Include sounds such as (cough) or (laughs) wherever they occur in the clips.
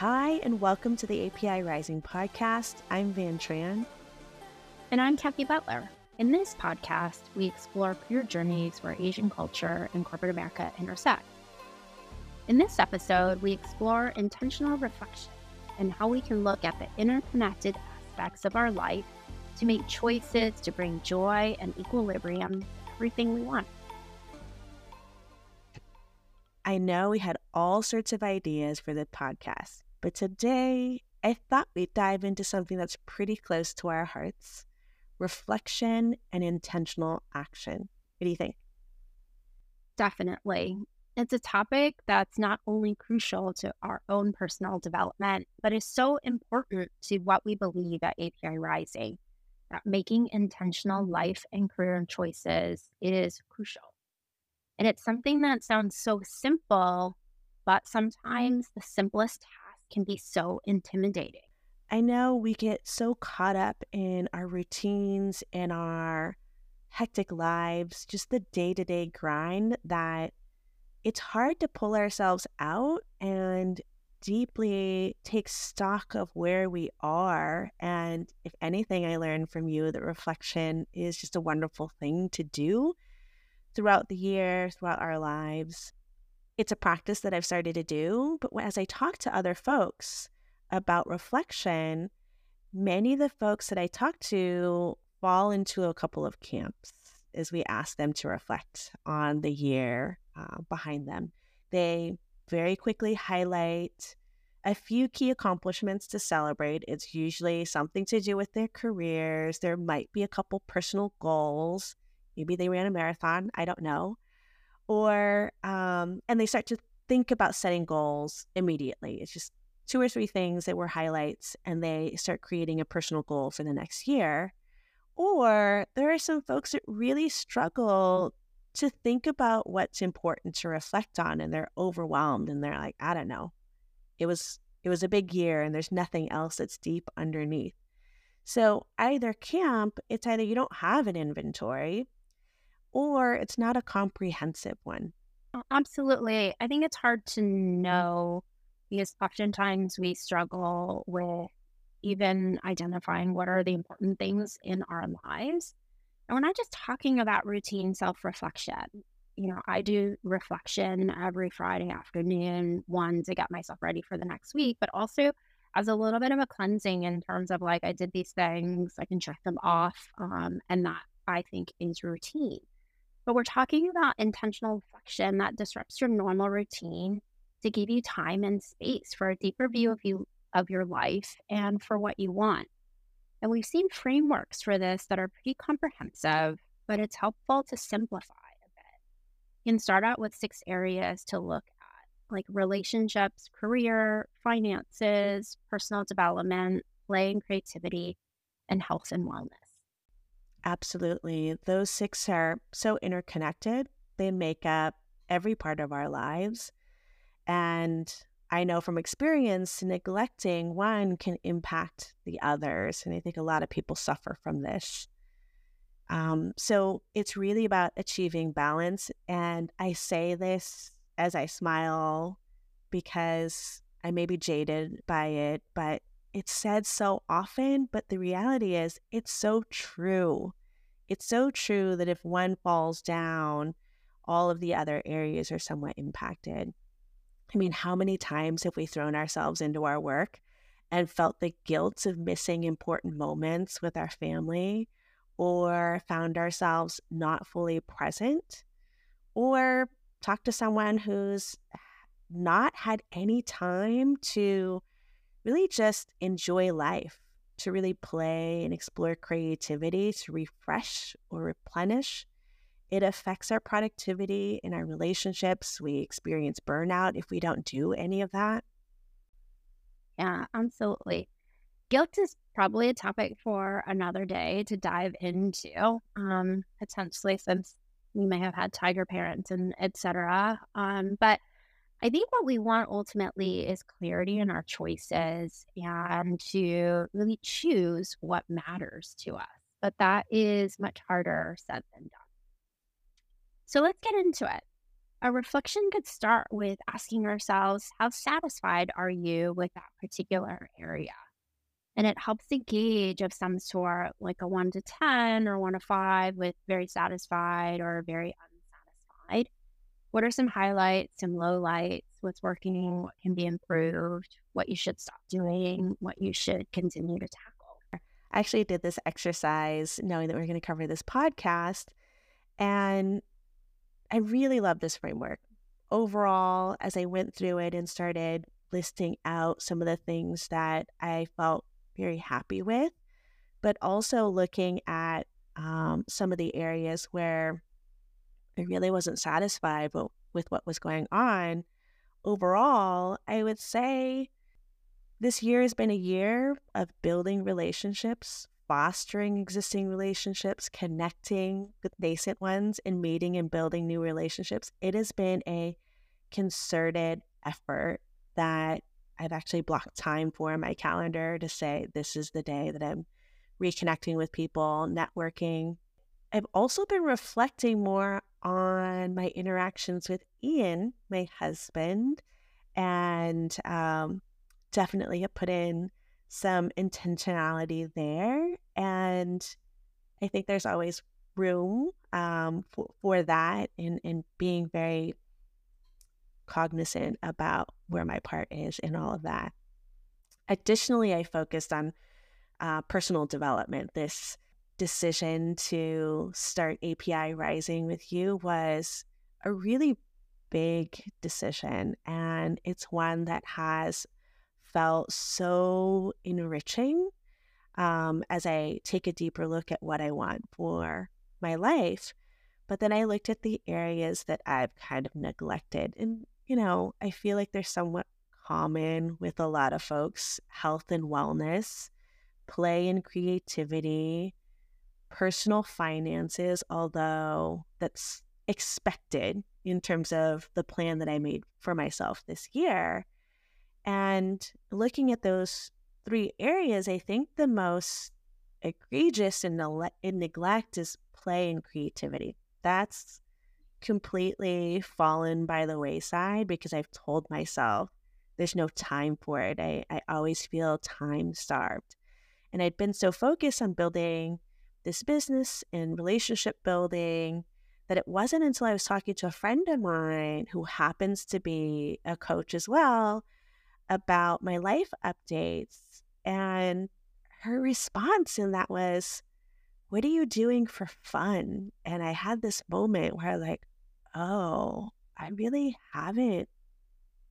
Hi, and welcome to the API Rising podcast. I'm Van Tran. And I'm Kathy Butler. In this podcast, we explore career journeys where Asian culture and corporate America intersect. In this episode, we explore intentional reflection and how we can look at the interconnected aspects of our life to make choices to bring joy and equilibrium to everything we want. I know we had all sorts of ideas for the podcast, but today I thought we'd dive into something that's pretty close to our hearts reflection and intentional action. What do you think? Definitely. It's a topic that's not only crucial to our own personal development, but is so important to what we believe at API Rising that making intentional life and career choices is crucial. And it's something that sounds so simple, but sometimes the simplest can be so intimidating. I know we get so caught up in our routines and our hectic lives, just the day to day grind, that it's hard to pull ourselves out and deeply take stock of where we are. And if anything, I learned from you that reflection is just a wonderful thing to do throughout the year, throughout our lives. It's a practice that I've started to do, but as I talk to other folks about reflection, many of the folks that I talk to fall into a couple of camps as we ask them to reflect on the year uh, behind them. They very quickly highlight a few key accomplishments to celebrate. It's usually something to do with their careers. There might be a couple personal goals. Maybe they ran a marathon. I don't know. Or, um, and they start to think about setting goals immediately. It's just two or three things that were highlights, and they start creating a personal goal for the next year. Or there are some folks that really struggle to think about what's important to reflect on and they're overwhelmed and they're like, I don't know. It was it was a big year and there's nothing else that's deep underneath. So either camp, it's either you don't have an inventory or it's not a comprehensive one. Absolutely. I think it's hard to know because oftentimes we struggle with even identifying what are the important things in our lives. And we're not just talking about routine self reflection. You know, I do reflection every Friday afternoon, one to get myself ready for the next week, but also as a little bit of a cleansing in terms of like, I did these things, I can check them off. Um, and that I think is routine. But we're talking about intentional reflection that disrupts your normal routine to give you time and space for a deeper view of you of your life and for what you want. And we've seen frameworks for this that are pretty comprehensive, but it's helpful to simplify a bit. You can start out with six areas to look at, like relationships, career, finances, personal development, play and creativity, and health and wellness. Absolutely. Those six are so interconnected. They make up every part of our lives. And I know from experience, neglecting one can impact the others. And I think a lot of people suffer from this. Um, so it's really about achieving balance. And I say this as I smile because I may be jaded by it, but it's said so often, but the reality is it's so true. It's so true that if one falls down, all of the other areas are somewhat impacted. I mean, how many times have we thrown ourselves into our work and felt the guilt of missing important moments with our family, or found ourselves not fully present, or talked to someone who's not had any time to really just enjoy life, to really play and explore creativity, to refresh or replenish. It affects our productivity in our relationships. We experience burnout if we don't do any of that. Yeah, absolutely. Guilt is probably a topic for another day to dive into, um, potentially since we may have had tiger parents and etc. Um, but I think what we want ultimately is clarity in our choices and to really choose what matters to us. But that is much harder said than done. So let's get into it. a reflection could start with asking ourselves, how satisfied are you with that particular area? And it helps to gauge of some sort, like a one to 10 or one to five, with very satisfied or very unsatisfied. What are some highlights, some lowlights? What's working? What can be improved? What you should stop doing? What you should continue to tackle? I actually did this exercise knowing that we are going to cover this podcast. And I really love this framework. Overall, as I went through it and started listing out some of the things that I felt very happy with, but also looking at um, some of the areas where I really wasn't satisfied with, with what was going on. Overall, I would say this year has been a year of building relationships, fostering existing relationships, connecting with nascent ones, and meeting and building new relationships. It has been a concerted effort that I've actually blocked time for in my calendar to say this is the day that I'm reconnecting with people, networking. I've also been reflecting more on my interactions with Ian, my husband, and um, definitely have put in some intentionality there. And I think there's always room um, for, for that and, being very cognizant about where my part is in all of that. Additionally, I focused on uh, personal development. This decision to start API Rising with you was a really big decision, and it's one that has felt so enriching um, as I take a deeper look at what I want for my life. But then I looked at the areas that I've kind of neglected. And you know, I feel like they're somewhat common with a lot of folks health and wellness, play and creativity, personal finances, although that's expected in terms of the plan that I made for myself this year. And looking at those three areas, I think the most egregious in, in neglect is play and creativity. That's completely fallen by the wayside because I've told myself there's no time for it. I, I always feel time starved. And I'd been so focused on building this business and relationship building that it wasn't until I was talking to a friend of mine who happens to be a coach as well about my life updates. And her response in that was, What are you doing for fun? And I had this moment where, I was like, oh, I really haven't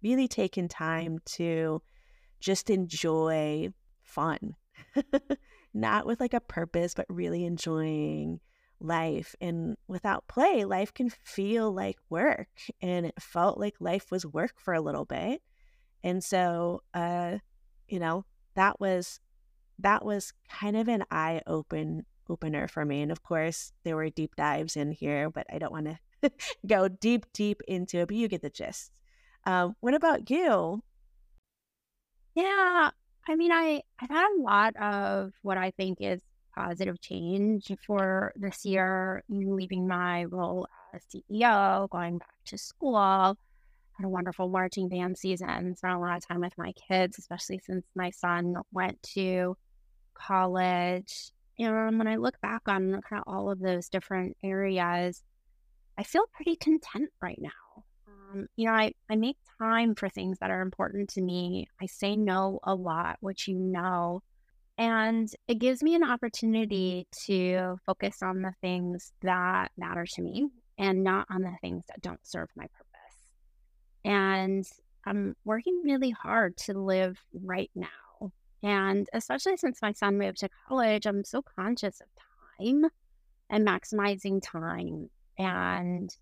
really taken time to just enjoy fun, (laughs) not with like a purpose, but really enjoying life. And without play, life can feel like work. And it felt like life was work for a little bit. And so, uh, you know, that was that was kind of an eye open opener for me. And of course, there were deep dives in here, but I don't want to (laughs) go deep, deep into it, but you get the gist. Um, what about you? Yeah, I mean, I I've had a lot of what I think is positive change for this year. Leaving my role as CEO, going back to school, had a wonderful marching band season. Spent a lot of time with my kids, especially since my son went to college. And when I look back on kind of all of those different areas, I feel pretty content right now. Um, you know, I, I make time for things that are important to me. I say no a lot, which you know. And it gives me an opportunity to focus on the things that matter to me and not on the things that don't serve my purpose. And I'm working really hard to live right now. And especially since my son moved to college, I'm so conscious of time and maximizing time and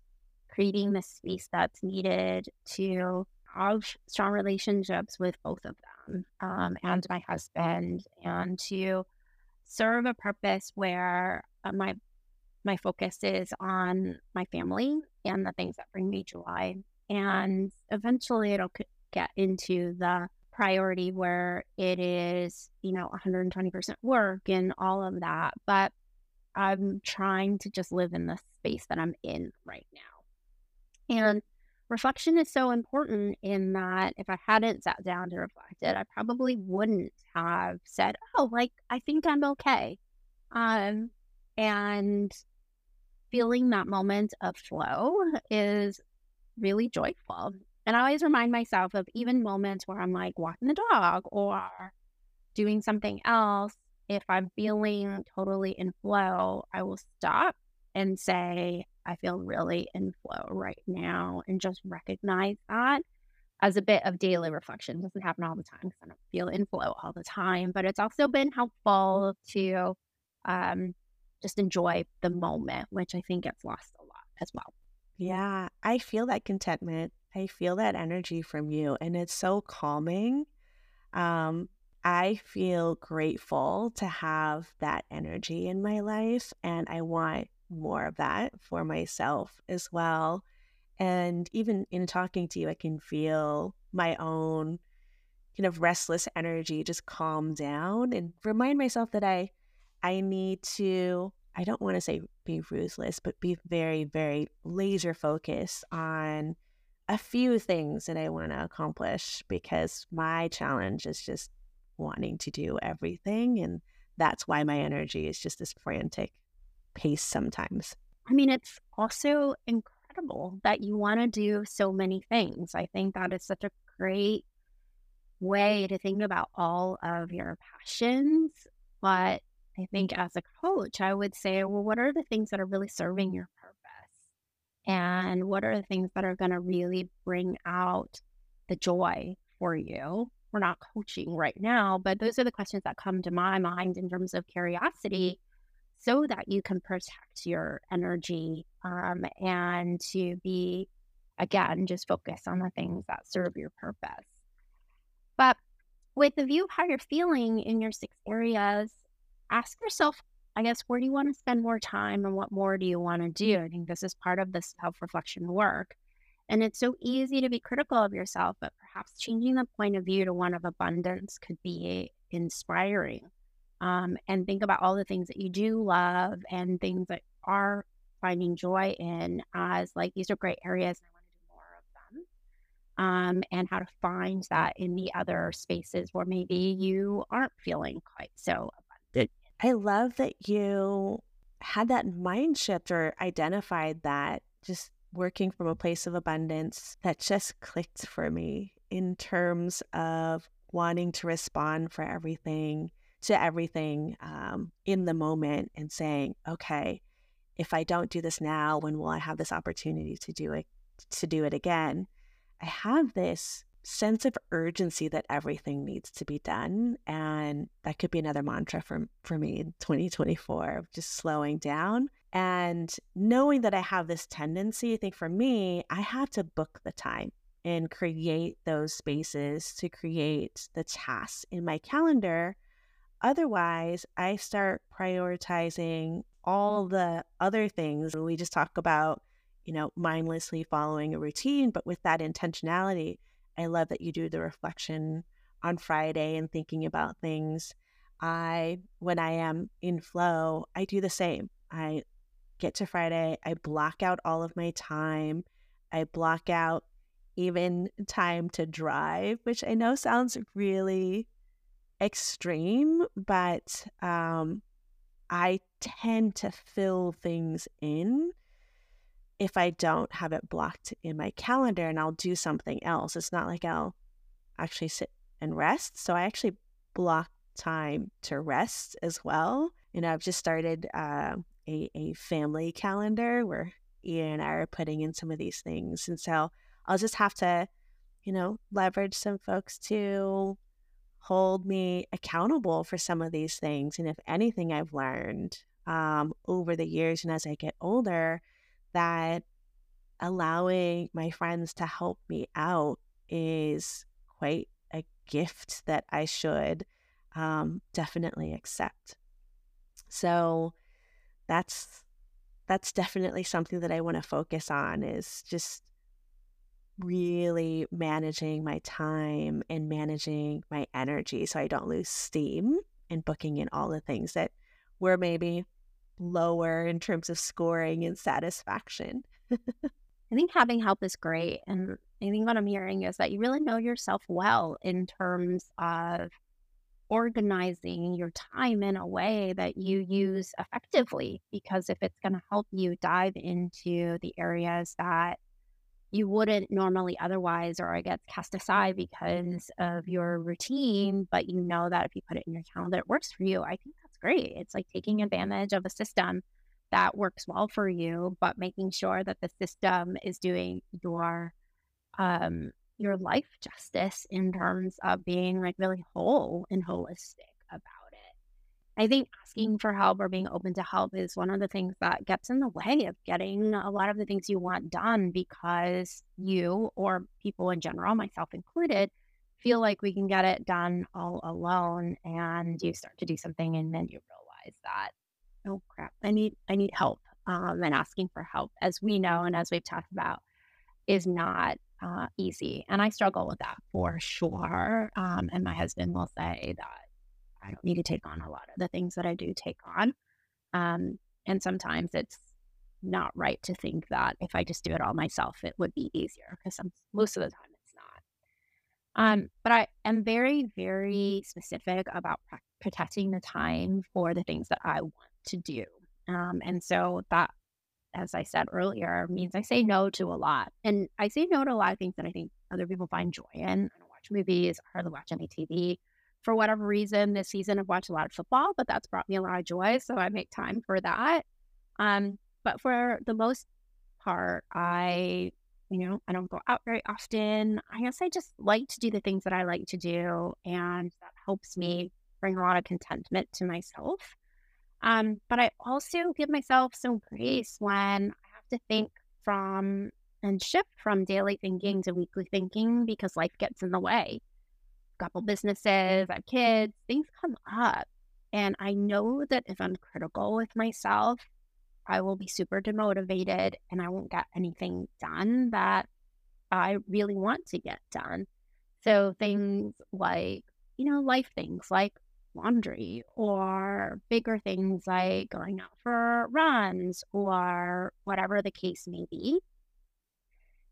creating the space that's needed to have strong relationships with both of them um, and my husband and to serve a purpose where uh, my my focus is on my family and the things that bring me joy and eventually it'll get into the priority where it is you know 120% work and all of that but i'm trying to just live in the space that I'm in right now. And reflection is so important in that if I hadn't sat down to reflect it, I probably wouldn't have said, "Oh, like I think I'm okay." Um, and feeling that moment of flow is really joyful. And I always remind myself of even moments where I'm like walking the dog or doing something else. If I'm feeling totally in flow, I will stop and say, I feel really in flow right now, and just recognize that as a bit of daily reflection. It doesn't happen all the time because I don't feel in flow all the time, but it's also been helpful to um, just enjoy the moment, which I think gets lost a lot as well. Yeah, I feel that contentment. I feel that energy from you, and it's so calming. Um, I feel grateful to have that energy in my life, and I want more of that for myself as well. And even in talking to you, I can feel my own kind of restless energy just calm down and remind myself that I I need to I don't want to say be ruthless, but be very, very laser focused on a few things that I want to accomplish because my challenge is just wanting to do everything. And that's why my energy is just this frantic pace sometimes. I mean, it's also incredible that you want to do so many things. I think that is such a great way to think about all of your passions, but I think as a coach, I would say, well, what are the things that are really serving your purpose? And what are the things that are going to really bring out the joy for you? We're not coaching right now, but those are the questions that come to my mind in terms of curiosity so that you can protect your energy um, and to be, again, just focus on the things that serve your purpose. But with the view of how you're feeling in your six areas, ask yourself, I guess, where do you want to spend more time and what more do you want to do? I think this is part of the self reflection work. And it's so easy to be critical of yourself, but perhaps changing the point of view to one of abundance could be inspiring. Um, and think about all the things that you do love and things that are finding joy in as like these are great areas and I want to do more of them. Um, and how to find that in the other spaces where maybe you aren't feeling quite so abundant. I love that you had that mind shift or identified that just working from a place of abundance that just clicked for me in terms of wanting to respond for everything to everything um, in the moment and saying, okay, if I don't do this now, when will I have this opportunity to do it to do it again? I have this sense of urgency that everything needs to be done. And that could be another mantra for, for me in 2024 of just slowing down. And knowing that I have this tendency, I think for me, I have to book the time and create those spaces to create the tasks in my calendar. Otherwise, I start prioritizing all mm. the other things. We just talk about, you know, mindlessly following a routine, but with that intentionality, I love that you do the reflection on Friday and thinking about things. I, when I am in flow, I do the same. I get to Friday, I block out all of my time. I block out even time to drive, which I know sounds really extreme, but um, I tend to fill things in if I don't have it blocked in my calendar and I'll do something else. It's not like I'll actually sit and rest. So I actually block time to rest as well. You know, I've just started uh, a, a family calendar where Ian and I are putting in some of these things. And so I'll just have to, you know, leverage some folks to hold me accountable for some of these things. And if anything I've learned um, over the years and as I get older, that allowing my friends to help me out is quite a gift that I should um, definitely accept. So that's that's definitely something that I want to focus on is just really managing my time and managing my energy so I don't lose steam and booking in all the things that were maybe lower in terms of scoring and satisfaction. (laughs) I think having help is great. And I think what I'm hearing is that you really know yourself well in terms of organizing your time in a way that you use effectively. Because if it's going to help you dive into the areas that you wouldn't normally otherwise, or I guess cast aside because of your routine, but you know that if you put it in your calendar, it works for you. I think that's great. It's like taking advantage of a system that works well for you, but making sure that the system is doing your um your life justice in terms of being like really whole and holistic about. I think asking for help or being open to help is one of the things that gets in the way of getting a lot of the things you want done because you or people in general, myself included, feel like we can get it done all alone and you start to do something and then you realize that oh crap i need i need help um, and asking for help as we know and as we've talked about is not uh, easy. And I struggle with that for sure. Um, and my husband will say that I don't need to take on a lot of the things that I do take on. Um, and sometimes it's not right to think that if I just do it all myself, it would be easier because most of the time it's not. Um, but I am very, very specific about protecting the time for the things that I want to do. Um, and so that as I said earlier, means I say no to a lot. And I say no to a lot of things that I think other people find joy in. I don't watch movies, I hardly watch any TV. For whatever reason, this season I've watched a lot of football, but that's brought me a lot of joy. So I make time for that. Um, but for the most part, I, you know, I don't go out very often. I guess I just like to do the things that I like to do. And that helps me bring a lot of contentment to myself. Um, but I also give myself some grace when I have to think from and shift from daily thinking to weekly thinking because life gets in the way. Couple businesses, I have kids, things come up. And I know that if I'm critical with myself, I will be super demotivated and I won't get anything done that I really want to get done. So things like, you know, life things like laundry or bigger things like going out for runs or whatever the case may be.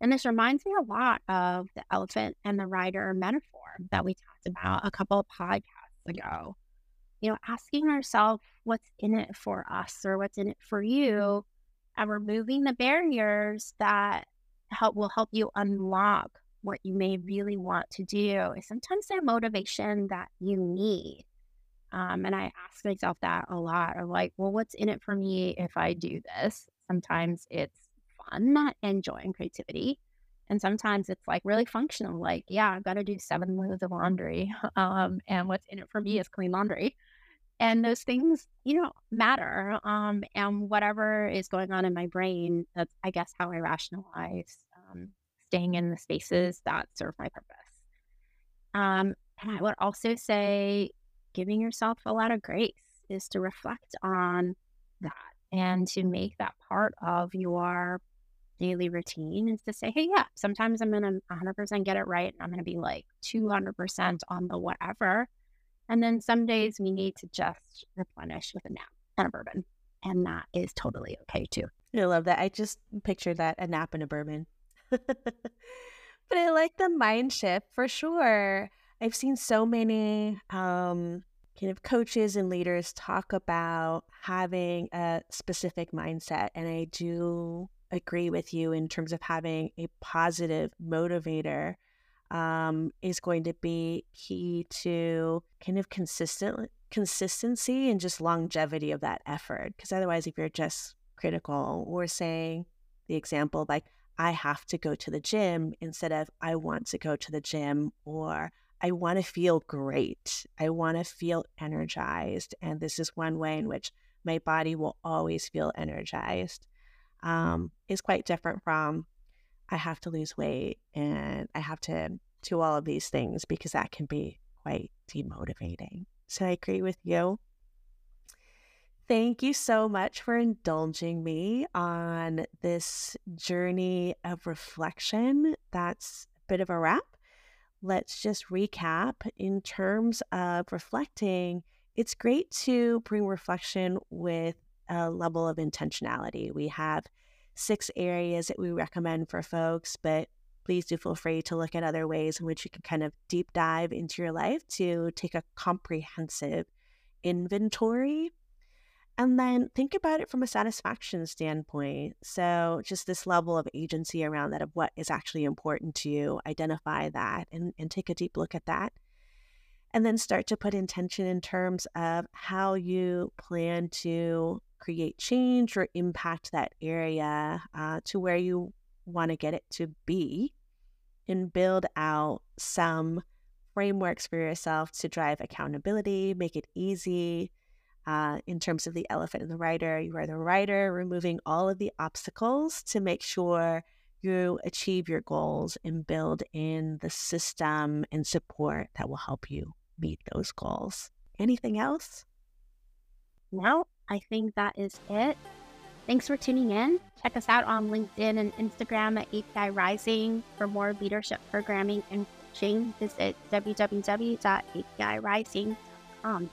And this reminds me a lot of the elephant and the rider metaphor that we talked about a couple of podcasts ago. You know, asking ourselves what's in it for us or what's in it for you and removing the barriers that help will help you unlock what you may really want to do is sometimes the motivation that you need um, and I ask myself that a lot of like, well, what's in it for me if I do this? Sometimes it's and joy and creativity. And sometimes it's like really functional, like, yeah, I've got to do seven loads of laundry. (laughs) Um, and what's in it for me is clean laundry. And those things, you know, matter. Um, and whatever is going on in my brain, that's, I guess, how I rationalize um, staying in the spaces that serve my purpose. Um, and I would also say giving yourself a lot of grace is to reflect on that and to make that part of your daily routine is to say, hey, yeah, sometimes I'm going to 100% get it right. And I'm going to be like 200% on the whatever. And then some days we need to just replenish with a nap and a bourbon. And that is totally okay too. I love that. I just pictured that a nap and a bourbon. (laughs) but I like the mind shift for sure. I've seen so many um, kind of coaches and leaders talk about having a specific mindset. And I do agree with you in terms of having a positive motivator um, is going to be key to kind of consistent consistency and just longevity of that effort. Because otherwise, if you're just critical or saying the example like, I have to go to the gym instead of I want to go to the gym or I want to feel great. I want to feel energized. And this is one way in which my body will always feel energized. Um, is quite different from I have to lose weight and I have to do all of these things because that can be quite demotivating. So I agree with you. Thank you so much for indulging me on this journey of reflection. That's a bit of a wrap let's just recap in terms of reflecting. It's great to bring reflection with a level of intentionality. We have six areas that we recommend for folks, but please do feel free to look at other ways in which you can kind of deep dive into your life to take a comprehensive inventory. And then think about it from a satisfaction standpoint. So, just this level of agency around that of what is actually important to you, identify that and, and take a deep look at that. And then start to put intention in terms of how you plan to create change or impact that area uh, to where you want to get it to be and build out some frameworks for yourself to drive accountability, make it easy. Uh, in terms of the elephant and the rider, you are the rider, removing all of the obstacles to make sure you achieve your goals and build in the system and support that will help you meet those goals. Anything else? No, I think that is it. Thanks for tuning in. Check us out on LinkedIn and Instagram at API Rising. For more leadership programming and coaching, visit www.apirising.com.